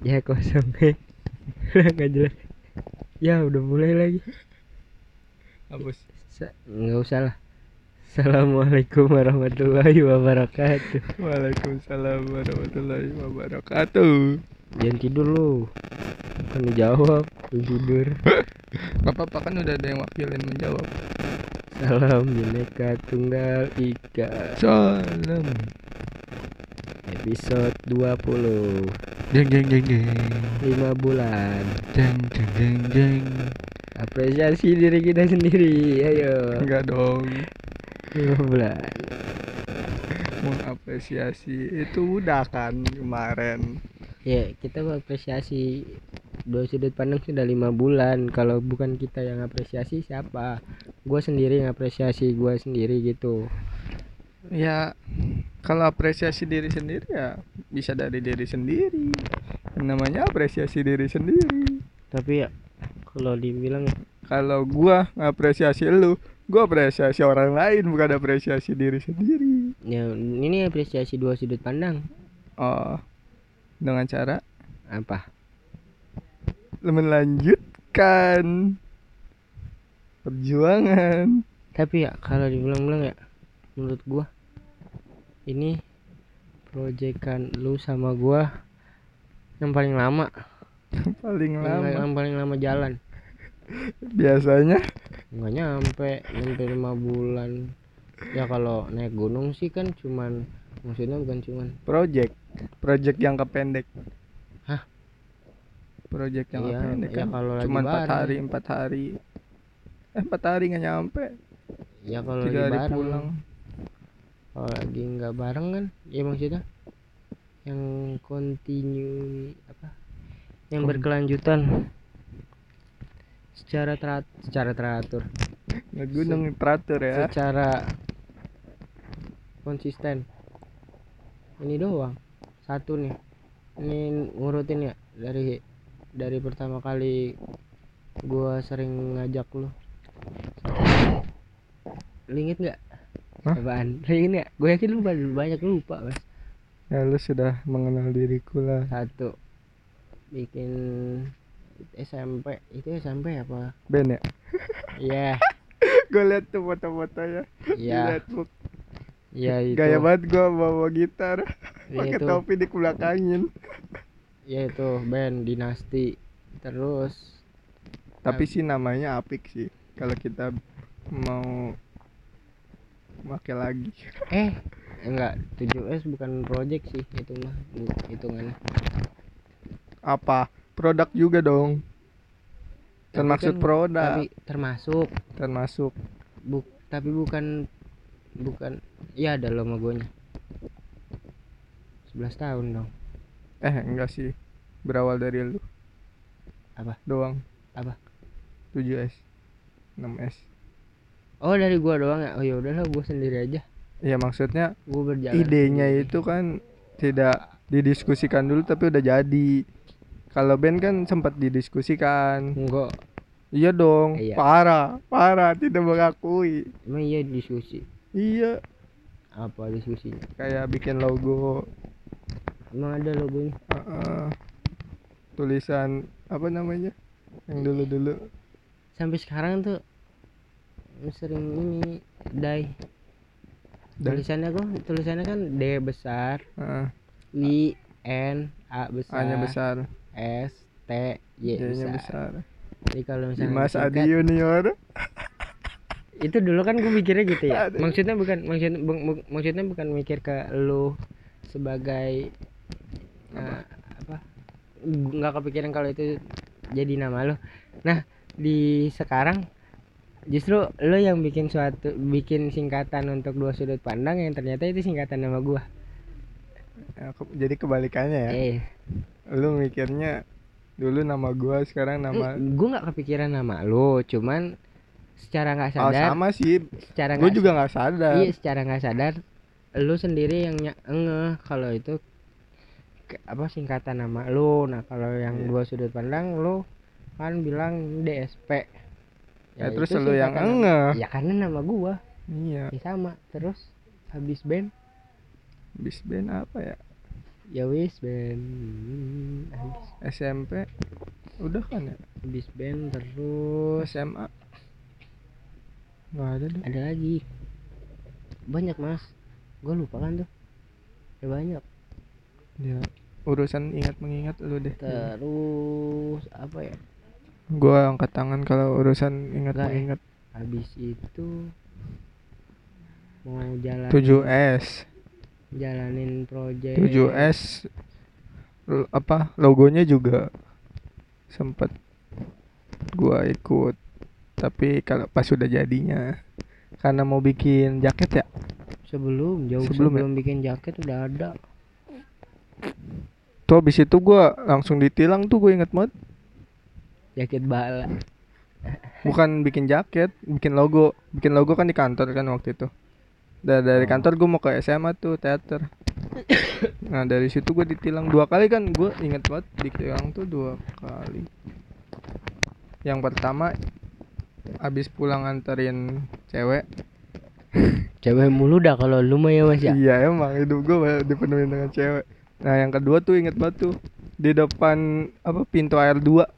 ya kosong. Nggak jelas. Ya udah mulai lagi. Hapus. Sa- nggak usah lah. Assalamualaikum warahmatullahi wabarakatuh. Waalaikumsalam warahmatullahi wabarakatuh. Jangan tidur lu. Kan dijawab Lu tidur. Gak apa-apa kan udah ada yang wakilin menjawab. Salam Bineka Tunggal Ika. Salam Episode 20 Jeng jeng jeng jeng. 5 bulan. Jeng jeng jeng jeng. Apresiasi diri kita sendiri. Ayo. Enggak dong. 5 bulan. Mengapresiasi. Itu udah kan kemarin? Ya kita apresiasi Dua sudut pandang sudah lima bulan. Kalau bukan kita yang apresiasi siapa? Gue sendiri yang apresiasi gue sendiri gitu Ya kalau apresiasi diri sendiri ya bisa dari diri sendiri. Yang namanya apresiasi diri sendiri. Tapi ya Kalau dibilang Kalau gua ngapresiasi lu Gua apresiasi orang lain bukan apresiasi diri sendiri. Ya ini apresiasi dua sudut pandang. Oh Dengan cara? Apa? Melanjutkan perjuangan. Tapi ya kalau dibilang-bilang ya Menurut gua. Ini Proyekan lu sama gua Yang paling lama. Paling yang, lama? yang paling lama jalan. Biasanya? Nggak nyampe nyampe lima bulan. Ya kalau naik gunung sih kan cuman maksudnya bukan cuman. Project. Project yang pendek. Hah? project yang Iya, pendek ya kan? kalau lagi cuma empat hari empat hari. Eh empat hari nggak nyampe. Ya kalau lagi tiga hari bareng. pulang kalau lagi nggak bareng kan? Ya maksudnya. Yang continue apa? Yang berkelanjutan. Secara terat secara teratur. Nggak gunung teratur ya. Secara konsisten. Ini doang. Satu nih. Ini ngurutin ya. Dari dari pertama kali gua sering ngajak lu. Lu inget nggak Hah? apaan? Inget nggak gue yakin lu ba- banyak lupa mas ya lu sudah mengenal diriku lah. Satu. Bikin SMP itu SMP apa? Ben ya? Ya gue liat tuh foto-fotonya. Di ya netbook. Ya itu. Gaya banget gue bawa gitar. Ya, pakai topi di belakangin ya itu. Band dinasti. Terus. Tapi sih namanya apik sih. Kalau kita mau pakai lagi. Eh enggak 7S bukan project sih itu mah hitungannya. Apa? Produk juga dong. Termasuk kan- produk. tapi termasuk. Termasuk. Bu tapi bukan bukan ya ada logonya 11 tahun dong. Eh enggak sih. Berawal dari lu. Apa? doang. Apa? 7S 6S oh dari gua doang ya? Oh ya udahlah gua sendiri aja. Ya maksudnya gua berjalan idenya sendiri. itu kan tidak didiskusikan dulu tapi udah jadi. Kalau band kan sempat didiskusikan. Enggak. Iya dong. Iya. parah parah tidak mengakui. Emang iya diskusi? Iya. Apa diskusinya? Kayak bikin logo. Emang ada logonya? Heeh. tulisan apa namanya? Yang dulu dulu sampai sekarang tuh sering ini dai tulisannya kok tulisannya kan D besar I N A besar, A nya besar S T Y nya besar. besar Jadi kalau misalnya Dimas disingkat, Adi Junior itu dulu kan gue mikirnya gitu ya. Aduh. Maksudnya bukan bu- maksudnya bukan mikir ke lu sebagai apa? Nggak kepikiran kalau itu jadi nama lu. Nah, di sekarang justru lu yang bikin suatu bikin singkatan untuk dua sudut pandang yang ternyata itu singkatan nama gua. Ya, jadi kebalikannya ya? Eh, lu mikirnya dulu nama gua sekarang nama gue nggak kepikiran nama lu, cuman secara nggak oh, sadar, sama sih. secara gue nggak juga nggak sadar. Iya secara nggak sadar lu sendiri yang ngeh kalau itu ke- apa singkatan nama lu. Nah kalau yang Iya. dua sudut pandang lu kan bilang DSP Ya, terus itu lu yang ngeh. ya karena nama gua. Iya. Ya sama. Terus habis band. Bis band apa ya? Ya wis band. Hmm, habis. SMP udah kan ya? Habis band terus SMA nggak ada deh. Ada lagi. Banyak mas. Gue lupa kan tuh. Ada banyak. Ya urusan ingat mengingat lu deh. Terus apa ya gua angkat tangan kalau urusan ingat Nggak, eh. mengingat. Habis itu mau jalan 7S jalanin project. 7S l- apa logonya juga sempat gua ikut. Tapi kalau pas sudah jadinya karena mau bikin jaket ya? Sebelum jauh Sebelum sebelum, ya? bikin jaket udah ada. Tuh habis itu gua langsung ditilang tuh gue inget banget jaket bala bukan bikin jaket bikin logo. Bikin logo kan di kantor kan waktu itu. Dari dari Oh. kantor gue mau ke SMA tuh teater. Nah dari situ gue ditilang dua kali kan. Gue inget banget ditilang tuh dua kali. Yang pertama abis pulang anterin cewek. Cewek mulu dah kalau lu mah ya mas ya? Iya emang. Hidup gue dipenuhi dengan cewek. Nah yang kedua tuh inget banget tuh di depan apa pintu air dua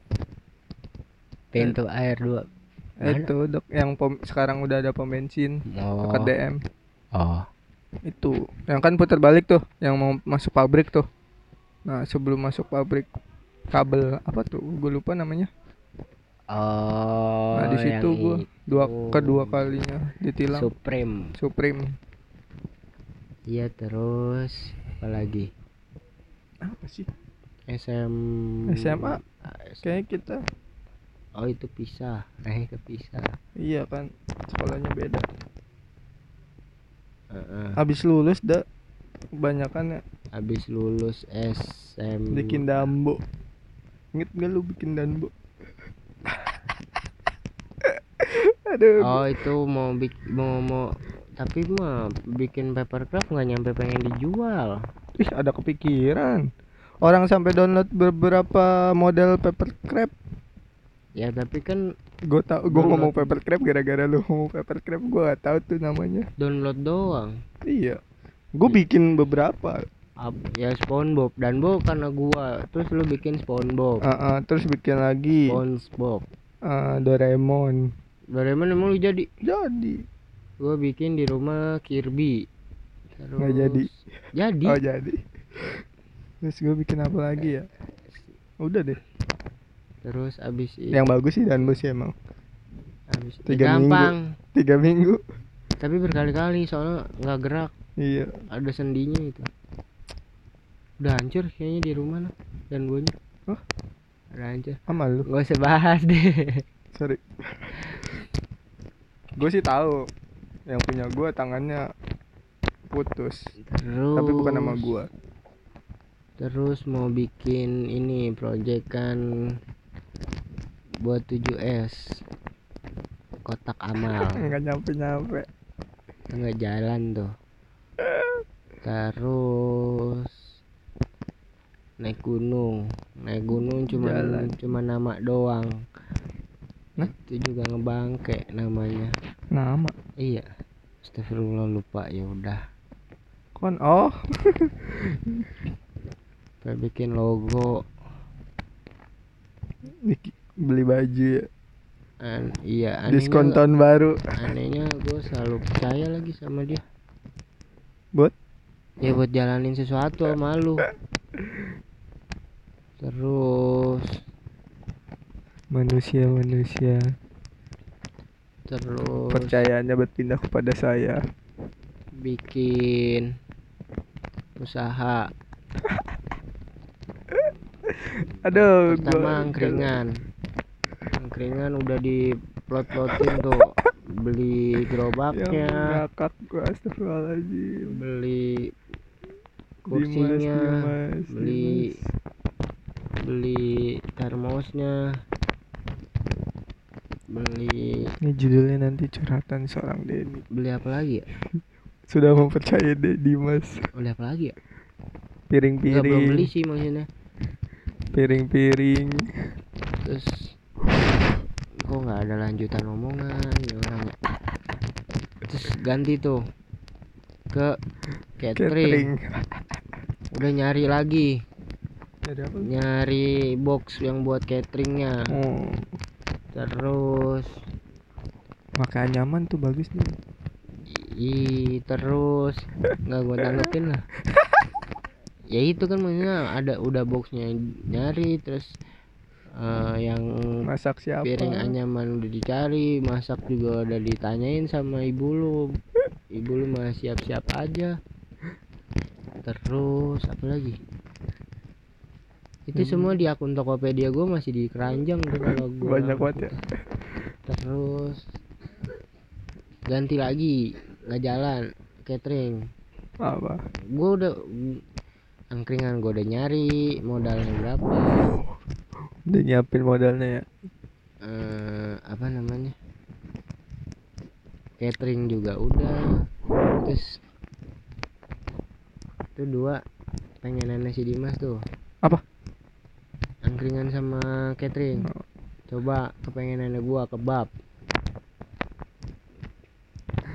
pintu air dua. Mana? itu dok yang pom, sekarang udah ada pom bensin. Oh. Dekat DM oh. Itu. Yang kan putar balik tuh yang mau masuk pabrik tuh. Nah sebelum masuk pabrik kabel apa tuh? Gue lupa namanya. Oh nah di situ gue dua kedua kalinya ditilang. Supreme. Supreme. Iya terus apa lagi? Apa sih? SM SMA kayak kita oh itu pisah. Eh kepisah. Iya kan. Sekolahnya beda. Heeh. habis lulus dah kebanyakan ya habis lulus SM bikin dambo. Inget gak lu bikin dambo? Aduh. Oh itu mau bik mau mau. Tapi mah bikin papercraft nggak nyampe pengen dijual. Ih ada kepikiran. Orang sampai download beberapa model paper crab ya tapi kan gue tau gue ngomong paper crab gara-gara lu ngomong paper crab gue gak tahu tuh namanya. Download doang. Iya. Gue bikin beberapa. Ap- ya SpongeBob dan Bo karena gua. Terus lu bikin SpongeBob. Ah, ah, terus bikin lagi. SpongeBob. Ah, Doraemon. Doraemon emang lu jadi? Jadi. Gua bikin di rumah Kirby. Terus Nggak jadi. jadi? Oh jadi. Terus gue bikin apa lagi ya? Udah deh terus abis itu yang bagus sih dan sih emang. Abis tiga minggu. gampang. Tiga minggu. Tapi berkali-kali soalnya nggak gerak. Iya. Ada sendinya itu. Udah hancur kayaknya di rumah lah dan guanya Hah? udah hancur. Sama lu? Nggak usah bahas deh. Sorry. Gue sih tahu yang punya gue tangannya putus. Terus tapi bukan nama gue terus mau bikin ini project kan buat 7S kotak amal. Nggak nyampe nyampe nggak jalan tuh. Terus naik gunung. Naik gunung cuma Jalan. cuma nama doang. Nah? itu juga ngebangke namanya. Nama? Iya. Astagfirullah lupa. Ya udah. Kon oh. Bikin logo beli baju ya. An iya anehnya diskon tahun baru. anehnya gue selalu percaya lagi sama dia. Buat? Ya buat jalanin sesuatu sama lu. Terus manusia manusia terus percayaannya berpindah kepada saya. Bikin usaha. Aduh pertama gua- angkringan angkringan udah di plot plotin tuh. Beli gerobaknya. Ngakak gua astagfirullahaladzim. Beli kursinya. Dimas, beli Dimas. beli termosnya. Beli ini judulnya nanti curhatan seorang Denny. Beli apa lagi ya? Sudah mempercayai Dimas. Beli apa lagi ya? Belum beli piring-piring sih maksudnya piring-piring. Terus kok nggak ada lanjutan omongan? Ya orang ya. Terus ganti tuh ke catering. Catering. Udah nyari lagi. Nyari box yang buat cateringnya. Oh, terus makan nyaman tuh bagus nih. i terus nggak gua tanggepin lah. Ya itu kan maksudnya ada udah boxnya nyari terus eh, yang Masak siapa? piring anyaman udah dicari masak juga udah ditanyain sama ibu lu ibu lu mah siap-siap aja terus apa lagi itu Hmm. semua di akun Tokopedia gue masih di keranjang tuh kalau gua Banyak banget ya. terus ganti lagi nggak jalan catering Apa? gue udah angkringan gue udah nyari modalnya berapa Udah nyiapin modalnya ya. eh apa namanya catering juga udah terus itu dua pengenannya si Dimas tuh Apa? angkringan sama catering Oh. coba kepengenannya gua kebab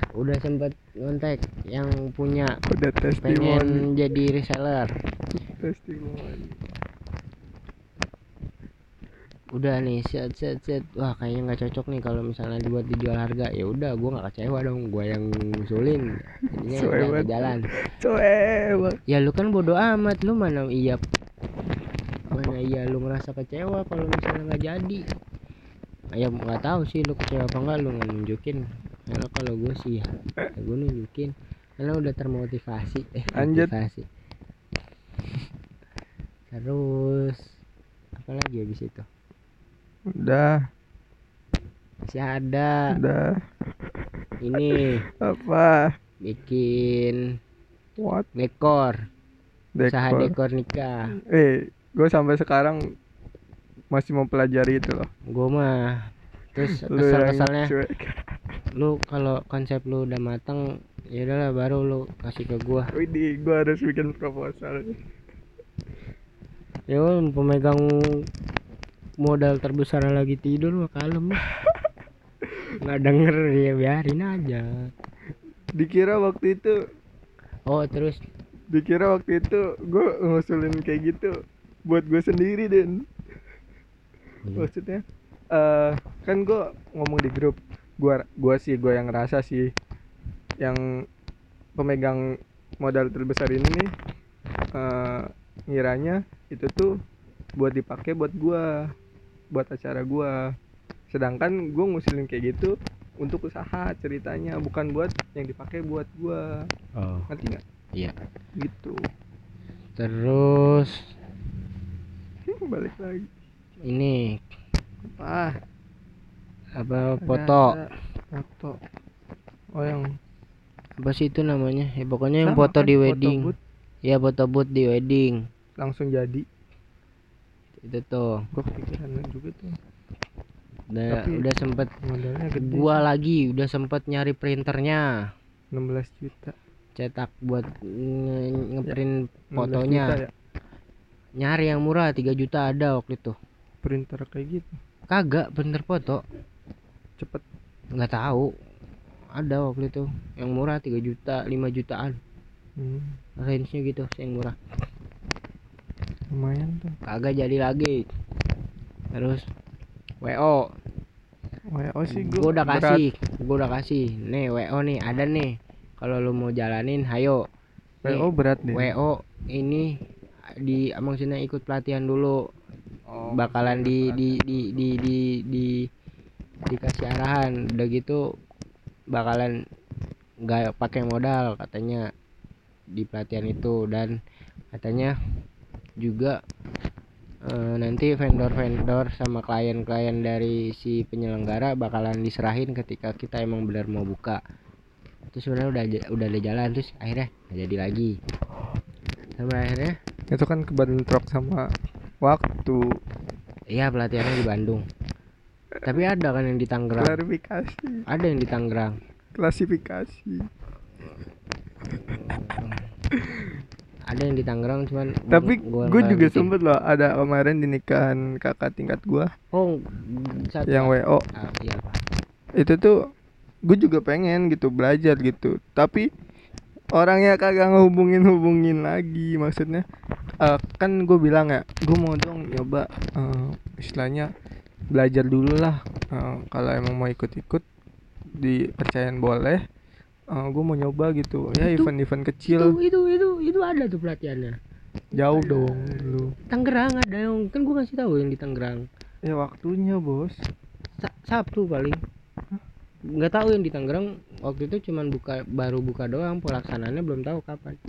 udah sempet ngontek yang punya Udah testimoni. pengen jadi reseller. Testimoni. udah nih set set set. Wah kayaknya nggak cocok nih kalau misalnya dibuat dijual harga. Ya udah gua nggak kecewa dong. Gua yang ngusulin. Jadinya udah jalan Coba. ya lu kan bodoh amat. Lu mana iya mana iya lu ngerasa kecewa kalau misalnya nggak jadi? Ya nggak tahu sih lu kecewa apa enggak lu nggak nunjukin karena kalau gue sih ya, gue nunjukin karena udah termotivasi eh Lanjut. motivasi terus apa lagi habis itu Udah, masih ada udah. ini Apa? bikin What? dekor usaha Dekor. dekor nikah Eh, gue sampai sekarang masih mempelajari itu loh. gue mah terus Lu kesal yang kesalnya cuek. lu kalau konsep lu udah matang ya udahlah baru lu kasih ke gua. Widih, gue harus bikin proposal. ya lu pemegang modal terbesar lagi tidur mah kalem. Nggak denger ya biarin aja. Dikira waktu itu, oh terus? Dikira waktu itu gue ngusulin kayak gitu buat gue sendiri dan maksudnya eh kan gue ngomong di grup. Gua gua sih gue yang ngerasa sih yang pemegang modal terbesar ini nih eh ngiranya itu tuh buat dipakai buat gua buat acara gua. Sedangkan gue ngusilin kayak gitu untuk usaha ceritanya bukan buat yang dipakai buat gua. Oh. Ngerti nggak? Iya. Gitu. Terus? Balik lagi. Ini ah apa foto? foto. Oh yang apa sih itu namanya? Ya pokoknya yang sama foto kan, di wedding. booth. Ya foto booth di wedding. Langsung jadi. Itu tuh. Gue kepikiran juga tuh. Udah Tapi- udah sempet modalnya gede gua lagi udah sempet nyari printernya. Sih, 16 juta. Cetak buat nge- ngeprint 16 fotonya. juta ya. Nyari yang murah 3 juta ada waktu itu. Printer kayak gitu kagak printer foto. Cepet. Nggak tahu. Ada waktu itu. Yang murah 3 juta 5 jutaan. Hmm, range nya gitu yang murah. Lumayan tuh. Kagak jadi lagi. Terus wo WO sih gue gua udah kasih. Gua udah kasih. Nih wo nih ada nih. Kalau lu mau jalanin hayo. Nih, WO berat deh. Wo ini di maksudnya ikut pelatihan dulu. Oh, bakalan di di di di di, di dikasih arahan. Udah gitu bakalan nggak pakai modal katanya di pelatihan itu. Dan katanya juga eh, nanti vendor-vendor sama klien-klien dari si penyelenggara bakalan diserahin ketika kita emang benar mau buka. Terus sebenarnya udah udah ada jalan terus akhirnya nggak jadi lagi. Sampai akhirnya itu kan kebentrok sama waktu Iya pelatihannya di Bandung. Tapi ada kan yang di Tangerang. klarifikasi Ada yang di Tangerang. klasifikasi Ada yang di Tangerang cuman tapi gua gue juga bikin. sempet loh ada kemarin di nikahan kakak tingkat gua Oh, satu. yang WO Ah, iya, Pak. itu tuh gue juga pengen gitu belajar gitu tapi orangnya kagak ngehubungin hubungin lagi maksudnya. Eh, kan gue bilang ya gue mau dong nyoba eh, istilahnya belajar dulu lah. Eh, kalau emang mau ikut-ikut dipercayain boleh. Eh, gue mau nyoba gitu. Ya Itu- event-event itu kecil. itu itu itu ada tuh pelatihannya. Jauh dong lu Tangerang ada yang kan gue ngasih tahu yang di Tangerang. Ya waktunya bos. Sa- Sabtu paling nggak tahu yang di Tangerang waktu itu cuman buka baru buka doang pelaksanaannya belum tahu kapan.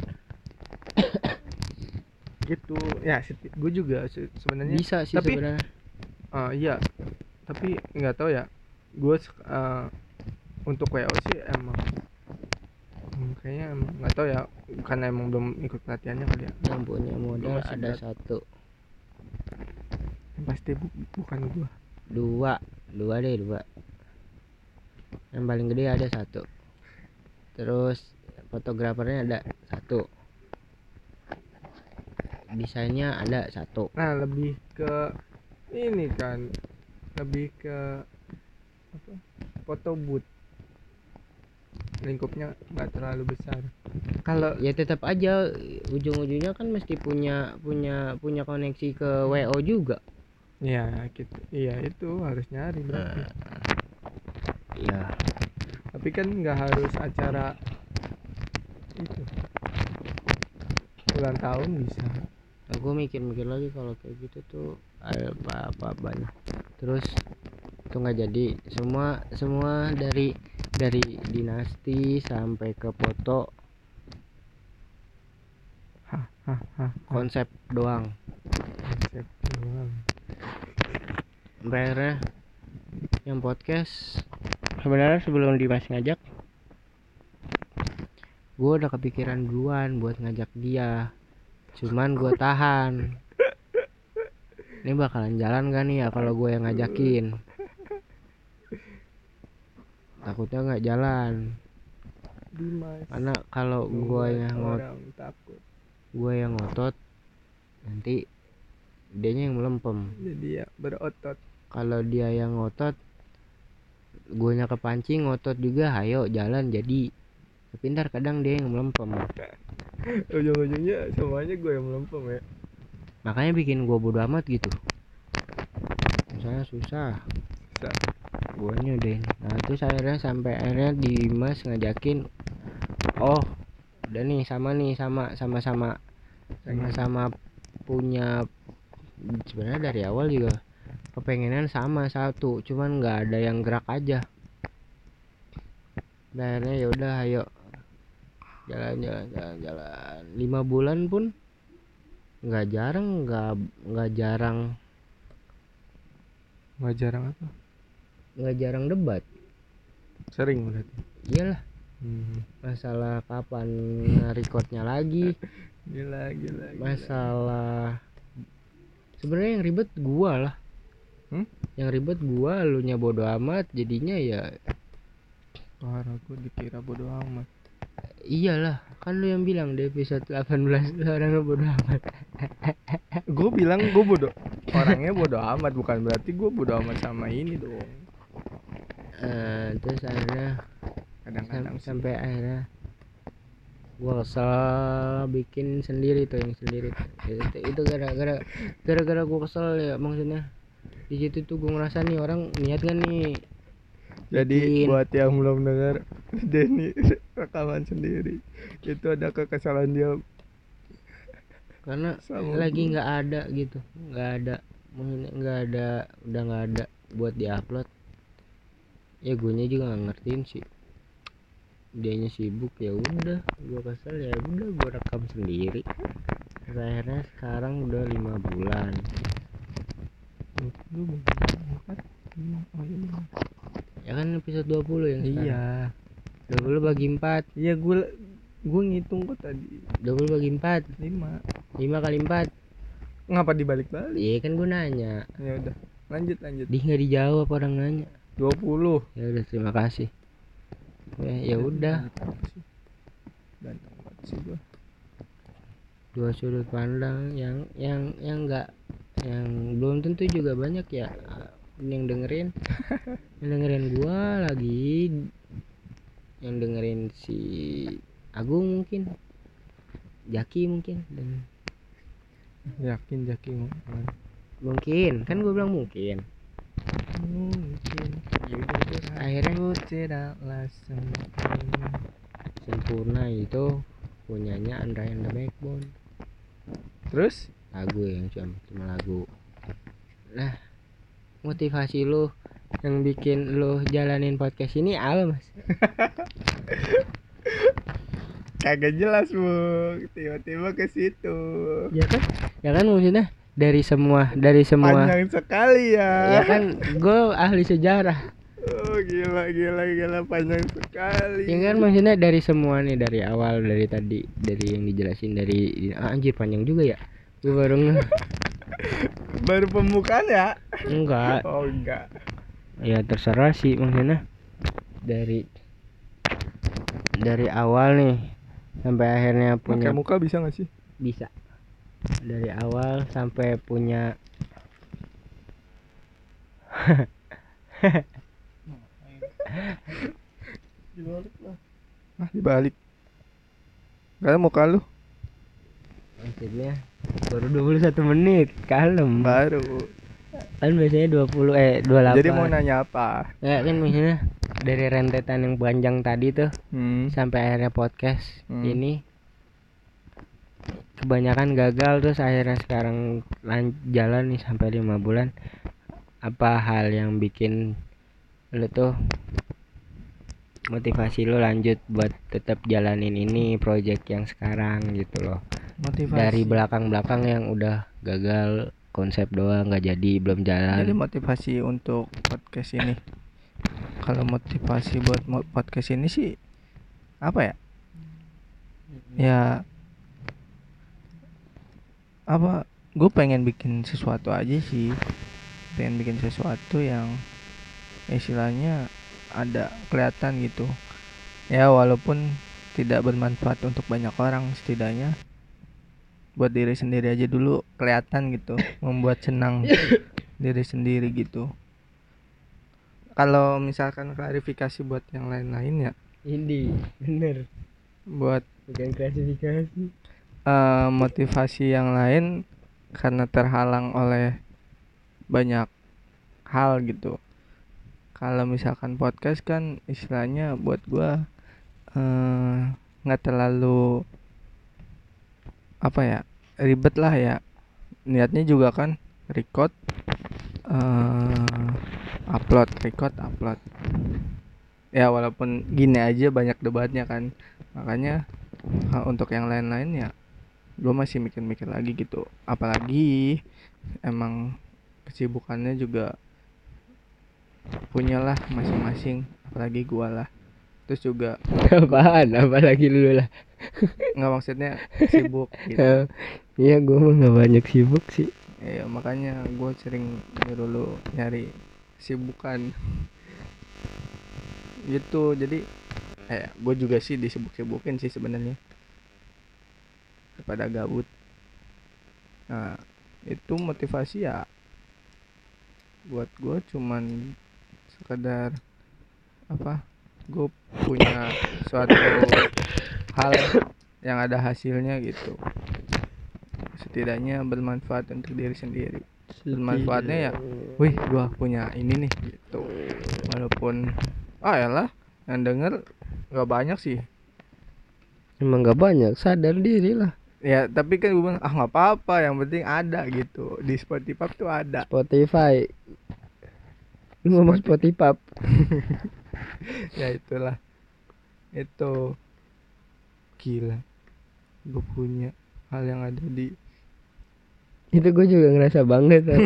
Gitu ya gue juga se- sebenarnya. Bisa sih tapi- sebenarnya. Ah, iya. Tapi nggak tahu ya. Gue untuk WO sih emang hmm, kayaknya emang nggak tahu ya. Karena emang belum ikut pelatihannya kali ya. Yang punya modal ada berat. satu. Yang pasti bu- bukan gue dua. Dua deh dua yang paling gede ada satu. Terus fotografernya ada satu. Desainnya ada satu. Nah lebih ke ini kan. Lebih ke apa? Foto booth. Lingkupnya nggak terlalu besar. Kalau ya tetap aja ujung-ujungnya kan mesti punya punya punya koneksi ke WO juga. Ya gitu iya itu harus nyari berarti. Ya tapi kan nggak harus acara itu. Ulang tahun bisa. Gue mikir-mikir lagi kalau kayak gitu tuh ada apa-apa banyak terus itu nggak jadi. Semua semua dari dari dinasti sampai ke foto. Hah hah hah. Konsep doang. Konsep doang. Sampai akhirnya yang podcast sebenarnya sebelum Dimas ngajak gue udah kepikiran duluan buat ngajak dia. Cuman gue tahan. Ini bakalan jalan gak nih ya kalau gue yang ngajakin? Takutnya nggak jalan. Dimas. Karena kalau gue yang ngot orang takut. gue yang ngotot nanti dianya yang melempem. Jadi ya berotot. Kalau dia yang ngotot guanya kepancing ngotot juga ayo jalan jadi. Tapi ntar kadang dia yang melempem. Ujung-ujungnya semuanya gue yang melempem ya. Makanya bikin gua bodo amat gitu. Misalnya susah. Susah. guanya deh nah terus akhirnya sampai akhirnya Dimas ngajakin oh udah nih sama nih sama sama sama. Sama-sama punya sebenarnya dari awal juga kepengenan sama satu cuman nggak ada yang gerak aja. Dan ya udah ayo. Jalan jalan jalan jalan. Lima bulan pun nggak jarang nggak nggak jarang. Nggak jarang apa? Nggak jarang debat. Sering berarti? Iyalah. Hmm. masalah kapan recordnya lagi. Gila gila, gila. masalah sebenarnya yang ribet gua lah? Yang ribet gua lu nya bodo amat jadinya ya parah gue dikira bodo amat. Iyalah kan lu yang bilang di episode 18 lu orang lu bodo amat. Gue bilang gue bodo orangnya bodo amat bukan berarti gue bodo amat sama ini dong. Eh, terus akhirnya kadang-kadang sam- sampai akhirnya gua kesel bikin sendiri tuh yang sendiri itu gara-gara gara-gara gua kesel ya maksudnya di situ tuh gua ngerasa nih orang niat kan nih? Jadi bikin. buat yang belum dengar Denny rekaman sendiri. Itu ada kekesalan dia. Karena sama. lagi nggak ada gitu nggak ada. Maksudnya nggak ada udah nggak ada buat diupload. Ya gue juga nggak ngertiin sih. Dianya sibuk ya udah. Gue kesel ya udah gue rekam sendiri. Akhirnya sekarang udah lima bulan Lu oh iya lima. ya kan episode 20 yang sekarang. Iya. 20 bagi 4 Iya gue gue ngitung kok tadi. 20 bagi 4 lima. 5 kali 4 ngapa dibalik-balik? Iya kan gue nanya. Ya udah lanjut lanjut. Di nggak dijawab orang nanya. 20 ya udah terima kasih. Ya ya udah. ganteng banget sih gua. Dua sudut pandang yang yang yang enggak yang belum tentu juga banyak ya yang dengerin. Yang dengerin gua lagi yang dengerin si Agung mungkin Jaki mungkin dan yakin Jaki mau mungkin kan gue bilang mungkin. Mungkin. Akhirnya aku tidaklah sempurna. sempurna itu punyanya Andra and the Backbone. Terus lagu yang cuma cuma lagu. Nah motivasi lu yang bikin lu jalanin podcast ini apa mas? Kagak jelas bu. Tiba-tiba ke situ. Ya kan? Ya kan maksudnya dari semua dari semua panjang sekali ya. Ya kan gue ahli sejarah. Oh gila gila gila. Panjang sekali. Ya kan maksudnya dari semua nih dari awal dari tadi dari yang dijelasin dari ah, anjir panjang juga ya gue baru nge baru pembukaan ya? Enggak. Oh enggak. Ya terserah sih maksudnya. Dari dari awal nih sampai akhirnya punya pakai muka bisa gak sih? Bisa. Dari awal sampai punya ah dibalik. Karena muka lu. Maksudnya baru 21 menit kalem. Baru. Kan biasanya 20 eh 28 jadi mau nanya apa? Ya kan maksudnya dari rentetan yang panjang tadi tuh hmm. sampai akhirnya podcast Hmm. ini kebanyakan gagal terus akhirnya sekarang lan- jalan nih sampai lima bulan. Apa hal yang bikin lu tuh motivasi lu lanjut buat tetap jalanin ini project yang sekarang gitu loh. Motivasi. Dari belakang-belakang yang udah gagal konsep doang nggak jadi belum jadi jalan motivasi untuk podcast ini. Kalau motivasi buat podcast ini sih apa ya? Ya apa gue pengen bikin sesuatu aja sih. Pengen bikin sesuatu yang istilahnya ada kelihatan gitu. Ya walaupun tidak bermanfaat untuk banyak orang setidaknya. Buat diri sendiri aja dulu kelihatan gitu membuat senang diri sendiri gitu. Kalau misalkan klarifikasi buat yang lain-lain ya? Ini bener. Buat bukan klasifikasi eh, motivasi yang lain karena terhalang oleh banyak hal gitu kalau misalkan podcast kan istilahnya buat gua eh, nggak terlalu apa ya ribet lah ya. Niatnya juga kan record eh, upload record upload. Ya walaupun gini aja banyak debatnya kan. Makanya uh, untuk yang lain-lain ya gue masih mikir-mikir lagi gitu. Apalagi emang kesibukannya juga punyalah masing-masing apalagi gua lah. Terus juga apaan? Apalagi lu lah? Nggak maksudnya sibuk gitu. Iya gue mah nggak banyak sibuk sih. Ya makanya gue sering nyuruh lu nyari sibukan. Gitu jadi eh gue juga sih disibuk-sibukin sih sebenarnya. Kepada gabut. Nah itu motivasi ya buat gue cuman sekedar apa gue punya suatu hal yang ada hasilnya gitu. Setidaknya bermanfaat untuk diri sendiri. Bermanfaatnya ya wih gua punya ini nih gitu. Walaupun ah elah yang denger nggak banyak sih. Emang nggak banyak sadar diri lah. Ya tapi kan gue bilang ah nggak apa-apa yang penting ada gitu. Di Spotify tuh ada. Spotify lu ngomong Spotify. Ya itulah. Itu gila. Gue punya hal yang ada di itu gue juga ngerasa banget kan.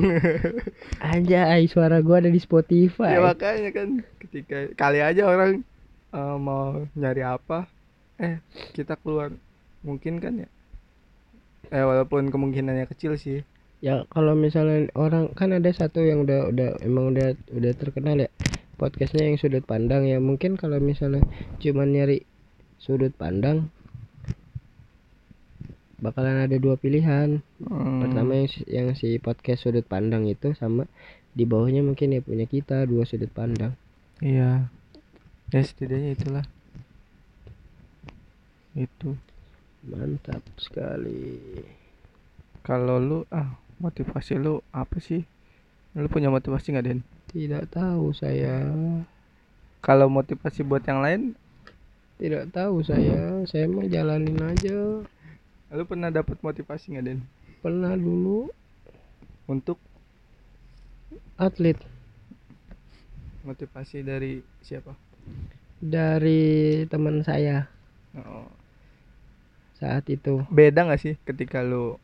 aja ay, suara gue ada di Spotify. Ya makanya kan ketika kali aja orang eh, mau nyari apa eh kita keluar. Mungkin kan ya? Eh walaupun kemungkinannya kecil sih ya kalau misalnya orang kan ada satu yang udah udah emang udah udah terkenal ya podcastnya yang sudut pandang ya. Mungkin kalau misalnya cuman nyari sudut pandang bakalan ada dua pilihan. Hmm, pertama yang yang si podcast sudut pandang itu sama di bawahnya mungkin ya punya kita dua sudut pandang. Iya. Ya setidaknya itulah. Itu. Mantap sekali. Kalau lu ah motivasi lu apa sih? Lu punya motivasi nggak Den? Tidak tahu saya. Kalau motivasi buat yang lain? Tidak tahu saya. Saya mah jalanin aja. Lu pernah dapat motivasi nggak Den? Pernah dulu. Untuk? Atlet. Motivasi dari siapa? Dari teman saya. Oh. saat itu. Beda nggak sih ketika lu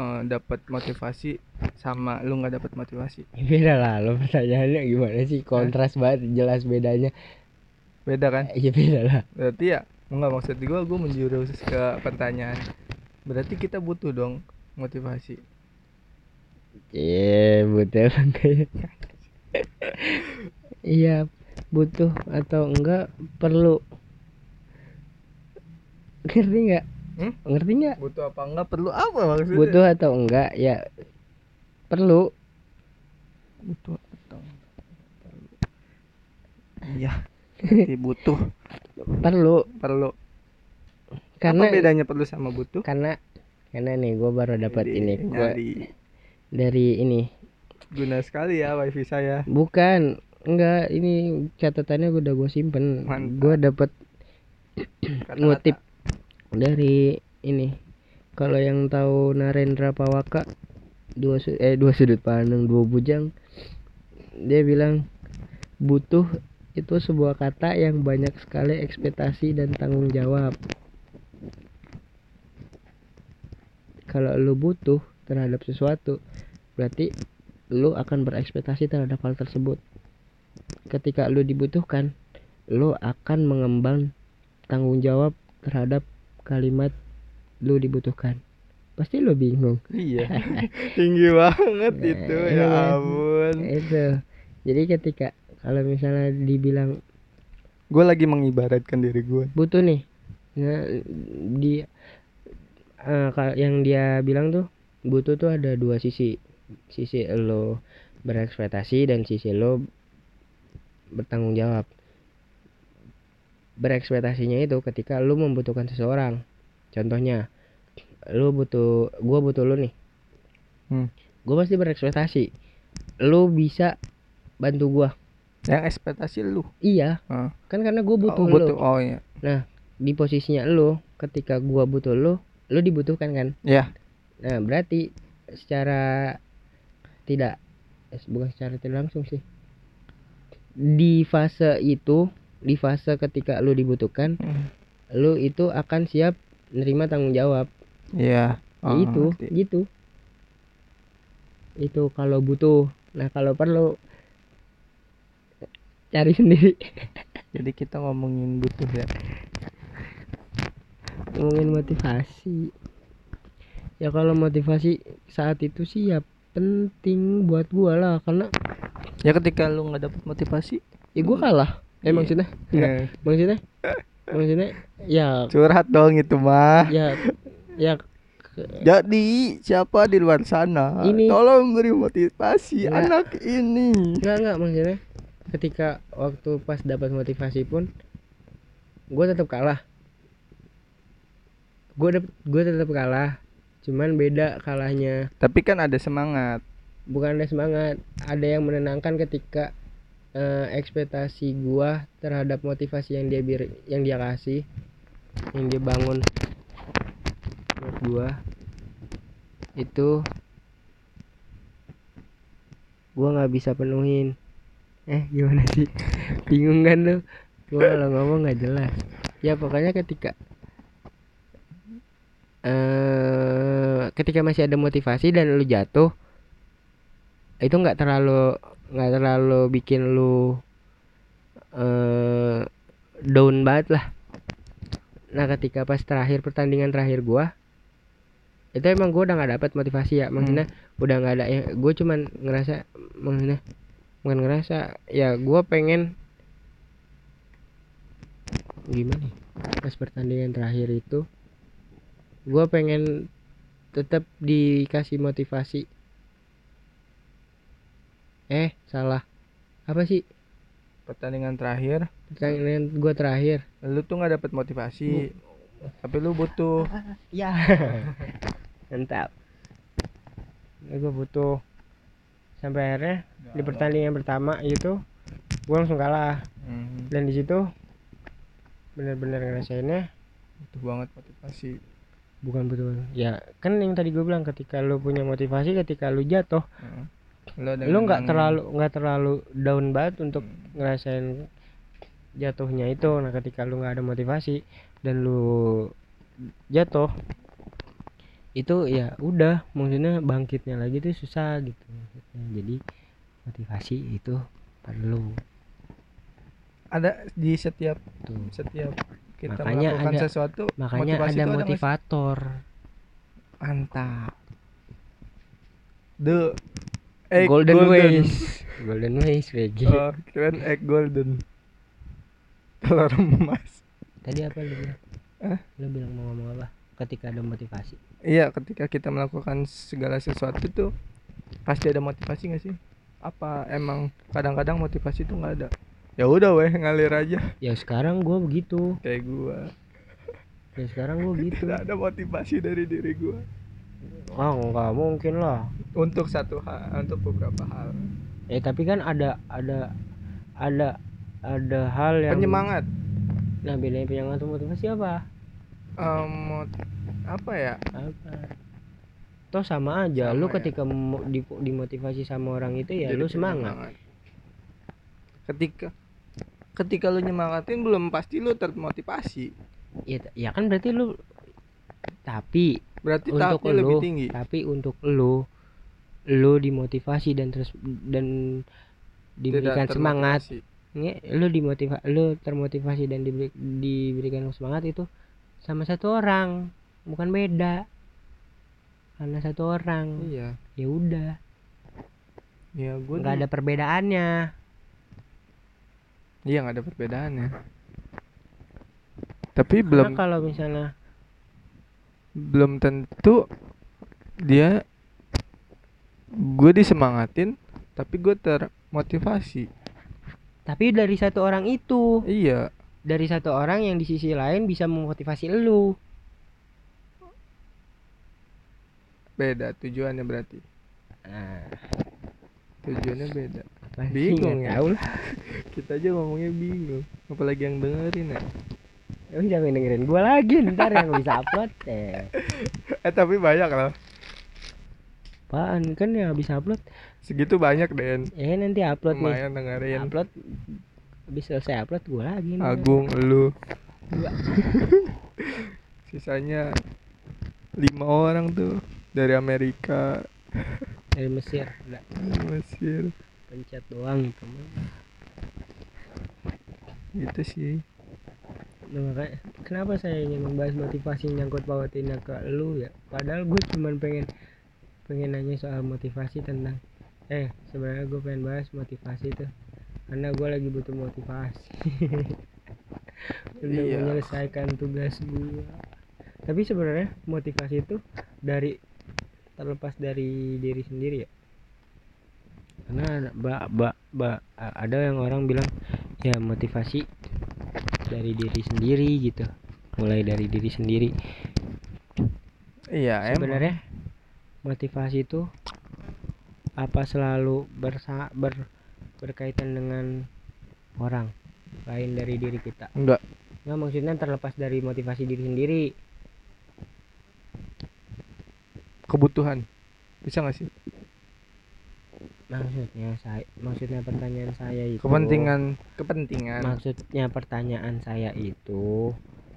uh, dapat motivasi sama lu nggak dapat motivasi? Beda lah lo pertanyaannya gimana sih? Kontras banget jelas bedanya. Beda kan? Iya beda lah. Berarti ya nggak maksud gua gua menjurus ke pertanyaan. Berarti kita butuh dong motivasi. Iya butuh kayak iya butuh atau enggak perlu. Ngerti nggak Hmm? ngerti nggak? Butuh apa enggak perlu apa maksudnya? Butuh atau enggak ya perlu. Butuh atau perlu iya butuh. Perlu. Perlu. Karena apa bedanya perlu sama butuh? Karena karena nih gue baru dapat ini. Gua nyari. dari ini. Guna sekali ya wifi saya. Bukan. Enggak ini catatannya udah gue simpen. Gue dapat ngutip dari ini kalau yang tahu Narendra Pawaka dua eh dua sudut pandang dua bujang dia bilang butuh itu sebuah kata yang banyak sekali ekspektasi dan tanggung jawab. Kalau lu butuh terhadap sesuatu berarti lu akan berekspektasi terhadap hal tersebut. Ketika lu dibutuhkan lu akan mengemban tanggung jawab terhadap kalimat lu dibutuhkan. Pasti lu bingung. Iya. Tinggi banget Nah, itu iya ya kan? ampun. Itu. Jadi ketika kalau misalnya dibilang gue lagi mengibaratkan diri gue butuh nih. Nah, di kal- yang dia bilang tuh butuh tuh ada dua sisi. Sisi lo berekspektasi dan sisi lo bertanggung jawab berekspektasinya itu ketika lu membutuhkan seseorang. Contohnya lu butuh gua butuh lu nih. Hmm. gua pasti berekspektasi. Lu bisa bantu gua. Yang ekspektasi lu? Iya. Ah. kan karena gua butuh oh, lu. butuh oh iya. Di posisinya lu ketika gua butuh lu lu dibutuhkan kan? Ya nah berarti secara tidak eh, bukan secara tidak langsung sih. Di fase itu di fase ketika lu dibutuhkan Hmm. lu itu akan siap nerima tanggung jawab. Iya. Ya Oh, itu ngerti. gitu. Itu kalau butuh. Nah kalau perlu cari sendiri. Jadi kita ngomongin butuh ya? Ngomongin motivasi. Ya kalau motivasi saat itu sih ya penting buat gua lah karena ya ketika lu nggak dapet motivasi? ya gua kalah eh Iya. maksudnya enggak eh, maksudnya maksudnya ya. Curhat dong itu mah ya. Ya. Jadi siapa di luar sana? Ini- tolong beri motivasi Nggak. anak ini. Enggak enggak maksudnya ketika waktu pas dapat motivasi pun gua tetap kalah. Gua dapet gua tetap kalah. Cuman beda kalahnya. Tapi kan ada semangat. Bukan ada semangat ada yang menenangkan ketika eh, ekspektasi gua terhadap motivasi yang dia bir yang dia kasih yang dia bangun buat gua itu gua nggak bisa penuhin. Eh gimana sih? Bingung kan lu? Gua kalau ngomong nggak jelas. Ya pokoknya ketika eh ketika masih ada motivasi dan lu jatuh itu nggak terlalu nggak terlalu bikin lu eh down banget lah. Nah ketika pas terakhir pertandingan terakhir gua itu emang gua udah nggak dapat motivasi ya. Maksudnya udah nggak ada ya gue cuman ngerasa maksudnya bukan ngerasa ya gua pengen gimana ya, pas pertandingan terakhir itu gua pengen tetap dikasih motivasi eh salah. Apa sih? Pertandingan terakhir. Pertandingan gua terakhir. Lu tuh nggak dapet motivasi tapi lu butuh. Ya. Mantap. Ini gue butuh. Sampai akhirnya di pertandingan pertama itu gue langsung kalah. Hmm, dan di situ bener-bener ngerasainnya butuh banget motivasi. Bukan betul ya kan yang tadi gue bilang ketika lu punya motivasi ketika lu jatuh Hmm. Lu ada nggak terlalu nggak terlalu down banget untuk Hmm. ngerasain jatuhnya itu. Nah ketika lu nggak ada motivasi dan lu jatuh itu ya udah maksudnya bangkitnya lagi tuh susah gitu. Jadi motivasi itu perlu. Ada di setiap tuh. setiap kita Makanya melakukan ada- sesuatu makanya motivasi ada motivator. Mantap. The egg golden, ways. Golden ways VG oh keren egg golden. Telur emas. Tadi apa lu bilang? Hah? lu bilang mau ngomong apa? Ketika ada motivasi. Iya ketika kita melakukan segala sesuatu tuh pasti ada motivasi nggak sih? Apa emang kadang-kadang motivasi itu nggak ada? Ya udah weh ngalir aja. Ya sekarang gua begitu. Kayak gua. Ya sekarang gua gitu tidak ada motivasi dari diri gua ah nggak mungkin lah. Untuk satu hal untuk beberapa hal. Eh tapi kan ada ada ada ada hal yang penyemangat. Nah bedanya penyemangat sama motivasi apa? Mot- apa ya? Apa? Toh sama aja. Sama lu ya. ketika di- dimotivasi sama orang itu ya Jadi lu semangat. penyemangat. ketika ketika lu nyemangatin belum pasti lu termotivasi. Ya, ya kan berarti lu tapi berarti untuk lu lebih tinggi? tapi untuk lu lu dimotivasi dan terus dan diberikan semangat. Nge, lu dimotiva lu termotivasi dan diberi, diberikan semangat itu sama satu orang bukan beda. Karena satu orang. Iya. Ya udah. Ya gue nggak ada perbedaannya. Iya nggak ada perbedaannya. Tapi Karena belum kalau misalnya belum tentu dia gue disemangatin tapi gue termotivasi. Tapi dari satu orang itu. Iya. Dari satu orang yang di sisi lain bisa memotivasi lu. Beda tujuannya berarti. Nah, tujuannya beda. Pasti Bingung ya? tahu lah. Kita aja ngomongnya bingung. Apalagi yang dengerin ya lu jangan dengerin gua lagi ntar yang bisa upload eh. Eh tapi banyak loh apaan? Kan yang bisa upload. Segitu banyak Den. Ya nanti upload nih. Lumayan dengerin. Upload habis selesai upload gua lagi nih. Agung lu. Sisanya lima orang tuh dari Amerika. Dari Mesir udah Mesir. Pencet doang mah. gitu sih makanya kenapa saya ingin membahas motivasi nyangkut pautinnya ke lu ya? Padahal gue cuman pengen pengen nanya soal motivasi tentang eh sebenarnya gue pengen bahas motivasi tuh karena gue lagi butuh motivasi. Untuk Iya. menyelesaikan tugas gue tapi sebenarnya motivasi itu dari terlepas dari diri sendiri ya? Karena ba, ba, ba, ada yang orang bilang ya motivasi dari diri sendiri gitu. Mulai dari diri sendiri. Iya sebenarnya motivasi itu apa selalu bersa ber, berkaitan dengan orang lain dari diri kita? Enggak. Nggak maksudnya terlepas dari motivasi diri sendiri. Kebutuhan. Bisa gak sih maksudnya saya maksudnya pertanyaan saya itu kepentingan kepentingan maksudnya pertanyaan saya itu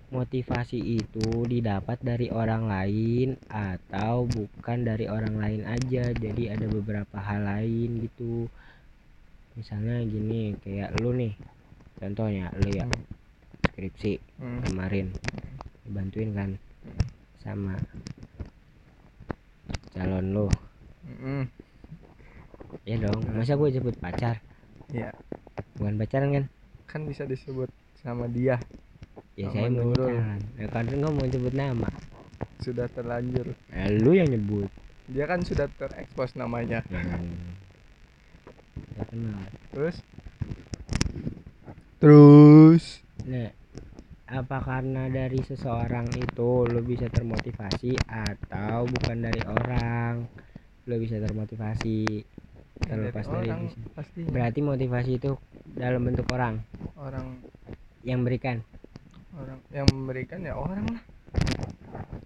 motivasi itu didapat dari orang lain atau bukan dari orang lain aja jadi ada beberapa hal lain gitu misalnya gini kayak lu nih contohnya lu ya Hmm. skripsi Hmm. kemarin dibantuin kan sama calon lu Mm-mm. Ya dong masa gue sebut pacar? Iya. Bukan pacaran kan? Kan bisa disebut sama dia. Ya Sama saya mau Nurul. pacaran. Nah, kadang nggak mau sebut nama. Sudah terlanjur. Nah, lu yang nyebut. Dia kan sudah terekspos namanya. Hmm. Ya kenal. terus? Terus? Nah, apa karena dari seseorang itu lo bisa termotivasi atau bukan dari orang? Lo bisa termotivasi terlepas dari orang pasti berarti motivasi itu dalam bentuk orang. Orang. Yang berikan. Orang yang memberikan ya orang lah.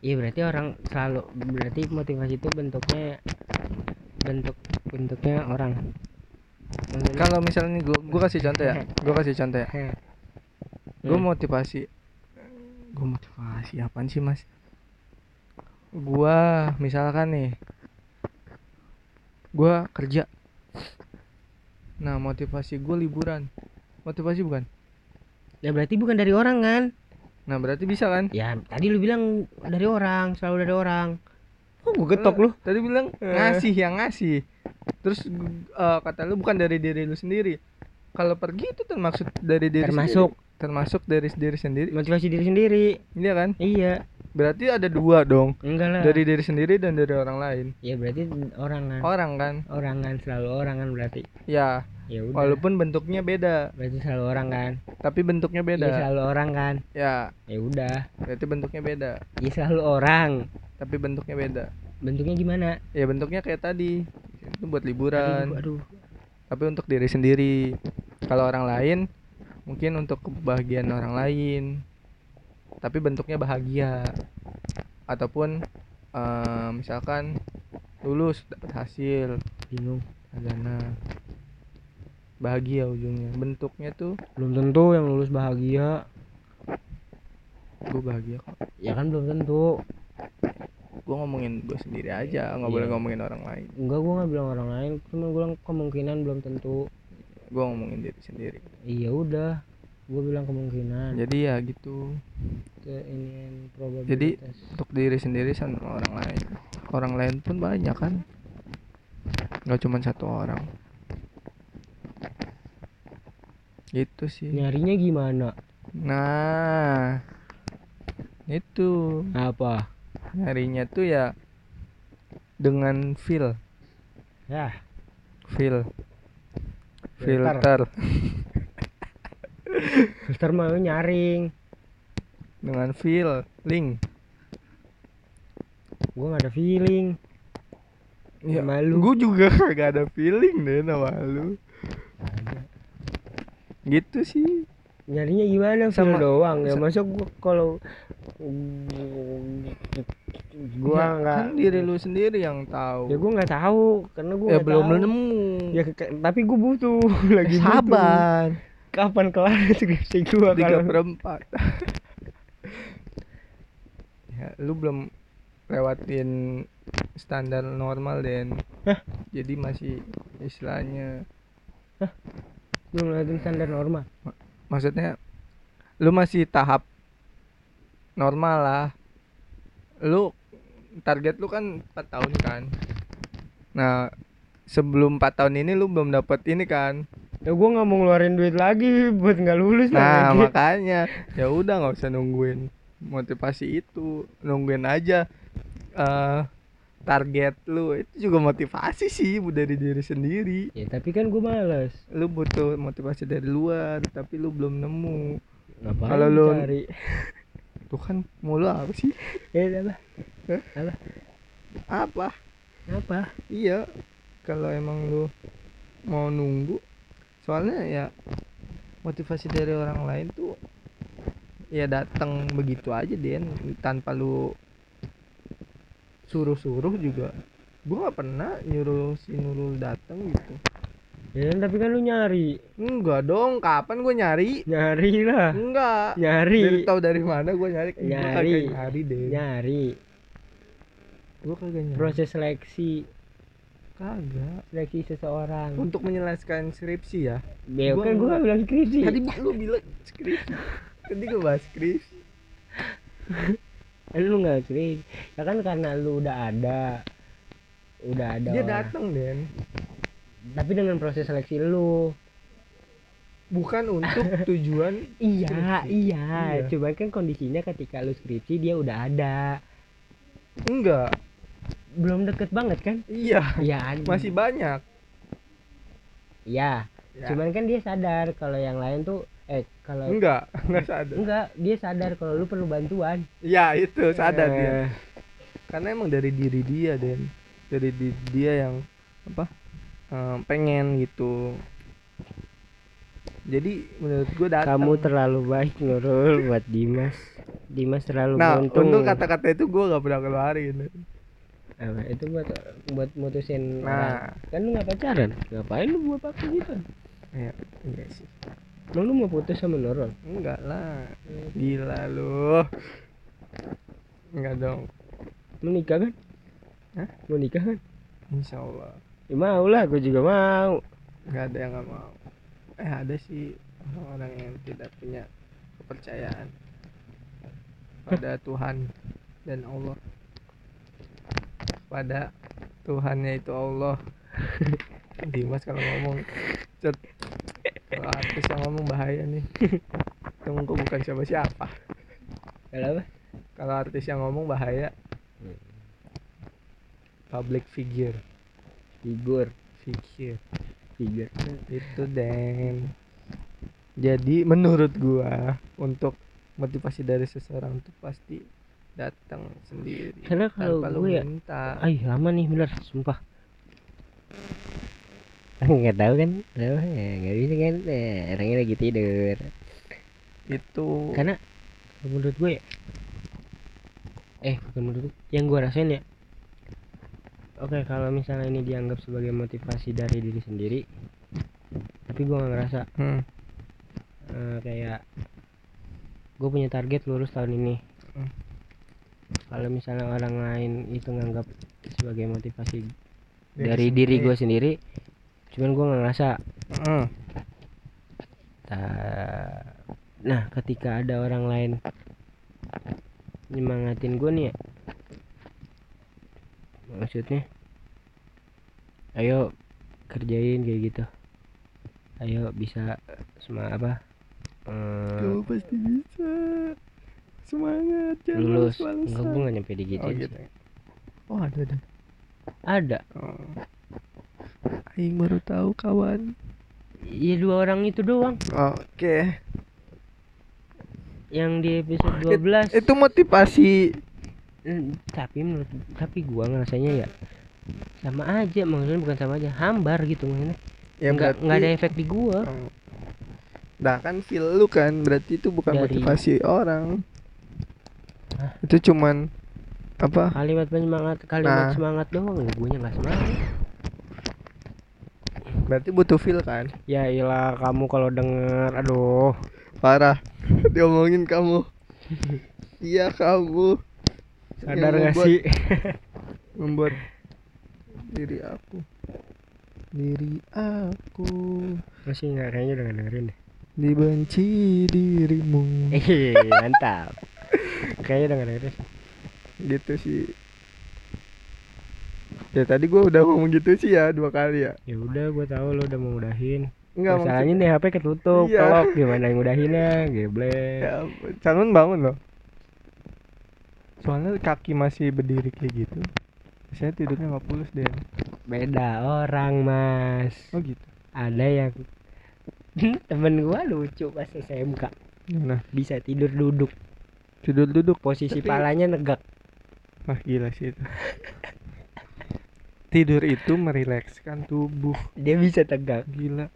Iya berarti orang selalu berarti motivasi itu bentuknya bentuk bentuknya orang. Kalau misalnya gue gue kasih contoh ya. Gue kasih contoh ya. Gue Hmm. motivasi. Gue motivasi apaan sih mas? Gua misalkan nih. Gua kerja nah motivasi gue liburan motivasi bukan ya berarti bukan dari orang kan nah berarti bisa kan ya tadi lu bilang dari orang selalu dari orang oh gue getok lu tadi bilang Eh. ngasih yang ngasih terus eh, kata lu bukan dari diri lu sendiri kalau pergi itu termasuk dari diri Termasuk. sendiri. Termasuk dari diri sendiri. Motivasi diri sendiri. Iya kan? Iya. Berarti ada dua dong. Enggak lah. Dari diri sendiri dan dari orang lain. Ya berarti orang kan orang kan? Orang kan selalu orang kan berarti. Ya. Ya udah. Walaupun bentuknya beda. Berarti selalu orang kan? Tapi bentuknya beda. Selalu orang kan? Ya. Ya udah. Berarti bentuknya beda. Ya selalu orang. Tapi bentuknya beda. Bentuknya gimana? Ya bentuknya kayak tadi. Itu buat aduh, liburan aduh. tapi untuk diri sendiri. Kalau orang lain mungkin untuk kebahagiaan orang lain tapi bentuknya bahagia. Ataupun eh, misalkan lulus dapat hasil bingung sarjana bahagia ujungnya. Bentuknya tuh belum tentu yang lulus bahagia. Gue bahagia kok. Ya kan belum tentu. Gue ngomongin gue sendiri aja nggak Iya. boleh ngomongin orang lain. Enggak gua nggak bilang orang lain. Cuma gua bilang kemungkinan belum tentu gue ngomongin diri sendiri. Iya udah gua bilang kemungkinan. Jadi ya gitu. Ke ini Jadi, probabilitas untuk diri sendiri sama orang lain. Orang lain pun banyak kan? Nggak cuma satu orang. Gitu sih. Nyarinya gimana? Nah itu. Apa? Nyarinya tuh ya dengan feel. Ya. Feel Filter. filter mau nyaring. Dengan feel link. Gua nggak ada feeling. Ya Sama lu. gue juga kagak ada feeling deh sama lu gitu sih. Nyarinya gimana? Sama- doang ya. masa gua kalau gua Ya, nggak kan diri lu sendiri yang tahu. Ya gua nggak tahu. Karena gua ya belum tahu. nemu. Ya tapi gua butuh. Lagi butuh. sabar. Kapan kelar skripsi gua tiga kalau perempat. Ya lu belum lewatin standar normal den. Hah? jadi masih istilahnya belum ngeliatin standar normal? Maksudnya lu masih tahap normal lah. Lu target lu kan 4 tahun kan. Nah sebelum 4 tahun ini lu belum dapat ini kan? Ya gua nggak mau ngeluarin duit lagi buat nggak lulus nah lah makanya. Ya udah nggak usah nungguin motivasi itu. Nungguin aja eh target lu. Itu juga motivasi sih bu- dari diri sendiri. Ya tapi kan gua males. Lu butuh motivasi dari luar tapi lu belum nemu. Kalau lu- cari tuh kan mulu apa sih? Ya apa Hah? apa apa? Apa? Iya kalau emang lu mau nunggu soalnya ya motivasi dari orang lain tuh ya datang begitu aja Den. Tanpa lu suruh-suruh juga. Gua nggak pernah nyuruh si Nurul datang gitu ya tapi kan lu nyari. Enggak dong kapan gua nyari? Nyari lah. Enggak. Nyari. Dari tahu dari mana gua nyari? Gua Nyari. kagak nyari deh. Nyari. Gua kagak nyari. Proses seleksi. Kagak. Seleksi seseorang. Untuk menyelesaikan skripsi ya? Ya Gua kan gua nggak. bilang skripsi. Tadi lu bilang skripsi. Tadi gua bahas skripsi. Lu nggak skripsi. Ya kan karena lu udah ada. Udah ada dia orang. datang Den tapi dengan proses seleksi lu. Bukan untuk tujuan iya Skripsi. iya. Iya. coba kan kondisinya ketika lu skripsi dia udah ada. Enggak. Belum deket banget kan? Iya. Iya. Masih banyak. Iya. Ya. cuman kan dia sadar kalau yang lain tuh eh kalau enggak. Enggak sadar. Enggak. Dia sadar kalau lu perlu bantuan. Ya itu sadar dia. Eh, karena emang dari diri dia dan dari di- dia yang apa pengen gitu. Jadi menurut gue datang kamu terlalu baik Nurul buat Dimas. Dimas terlalu nah beruntung. untuk kata-kata itu gue gak pernah keluarin apa itu buat buat mutusin Nah. orang. kan lu nggak pacaran? Ngapain lu buat apa gitu? Ya, iya sih. Emang lu mau putus sama Nurul? Enggak lah. Gila lu. Enggak dong. Mau nikah kan? Hah? mau nikah kan? Insya Allah ya mau lah gue juga mau. Nggak ada yang nggak mau. Eh ada sih orang-orang yang tidak punya kepercayaan pada Tuhan dan Allah. Pada Tuhannya itu Allah. Dimas kalau ngomong cet. Kalau artis yang ngomong bahaya nih. Temenku bukan siapa-siapa. Kalau apa? Kalau artis yang ngomong bahaya. Public figure figur. Figure figur. Itu Den jadi menurut gua untuk motivasi dari seseorang tuh pasti datang sendiri. Karena kalau gue ya minta. Ay lama nih bener sumpah. Nggak tahu kan? Tahu, ya, nggak bisa kan? Eh, orangnya lagi tidur. Itu. Karena menurut gue ya eh bukan menurut gue yang gue rasain ya oke kalau misalnya ini dianggap sebagai motivasi dari diri sendiri tapi gue nggak ngerasa. Hmm, eh, kayak gue punya target lulus tahun ini. Hmm. kalau misalnya orang lain itu nganggap sebagai motivasi Diri dari diri sendiri. gue sendiri cuman gue nggak ngerasa. Hmm, nah ketika ada orang lain nyemangatin gue nih ya maksudnya? Ayo kerjain kayak gitu. Ayo bisa semua apa eh, kamu pasti bisa. Semangat jangan lulus. enggak gue nggak nyampe digituin oh sih. gitu oh ada ada. Ada. Oh. Aing baru tahu kawan. Iya dua orang itu doang. Oke. Yang di episode 12 itu motivasi Hmm, tapi menurut tapi gua ngerasanya ya sama aja maksudnya bukan sama aja hambar gitu maksudnya ya nggak nggak ada berarti- efek di gua Oh. Nah kan feel lu kan berarti itu bukan Dari- motivasi orang. Hah? Itu cuman apa? kalimat penyemangat kalimat Nah. semangat doang gue nya nggak semangat Berarti butuh feel kan? ya ilah kamu kalau denger aduh Parah. Diomongin kamu. iya kamu. Sadar gak sih Membuat diri aku. Diri aku masih nggak kayaknya udah dengerin deh dibenci dirimu. eh mantap kayaknya udah nggak dengerin Gitu sih. Ya tadi gua udah ngomong gitu sih ya dua kali ya. ya udah gue tahu lo udah mau udahin Enggak masalahnya nih HP ketutup Iya. kelok gimana yang udahinnya geblek Ya. Cangun bangun loh. Soalnya kaki masih berdiri kayak gitu. Saya tidurnya nggak pulus deh. beda orang mas Oh gitu. ada yang temen gua lucu pas SMK Nah, bisa tidur duduk tidur duduk. posisi Tapi- palanya negak Wah gila sih itu. Tidur itu merilekskan tubuh. dia bisa tegak Gila.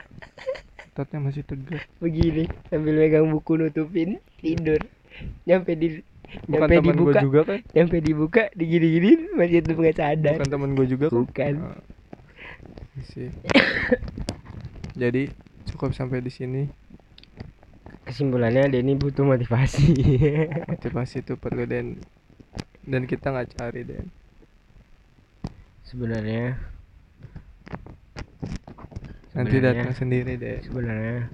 Ototnya masih tegak. begini sambil megang buku nutupin tidur nyampe di Bukan teman gue dibuka juga kan? nyampe dibuka digini-gini masih tetap nggak sadar Bukan teman gue juga kan? Bukan. Ah, sih. Jadi cukup sampai di sini. kesimpulannya Denny butuh motivasi Motivasi itu perlu dan dan kita nggak cari dan sebenarnya nanti Sebenarnya- datang sendiri deh. sebenarnya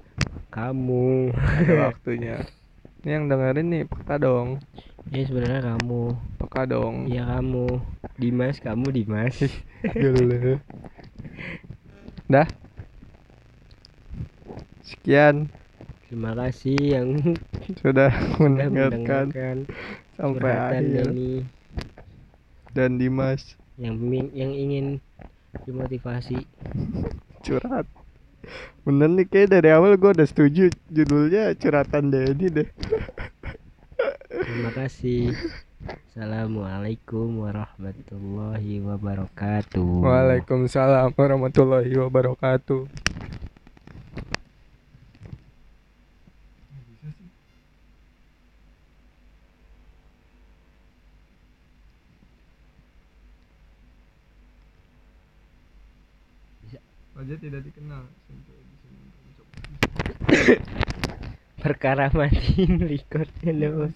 kamu ada waktunya ini yang dengerin nih peka dong. Ya sebenarnya kamu. Peka dong. Ya kamu. Dimas kamu Dimas. Dah. Sekian. Terima kasih yang sudah mendengarkan mendengarkan sampai akhir. Denny dan Dimas. Yang yang ingin dimotivasi. Curhat Bener nih kayak dari awal gue udah setuju judulnya curhatan Dedi deh. Terima kasih. Assalamualaikum warahmatullahi wabarakatuh. Waalaikumsalam warahmatullahi wabarakatuh. Wajah tidak dikenal perkara mati record hello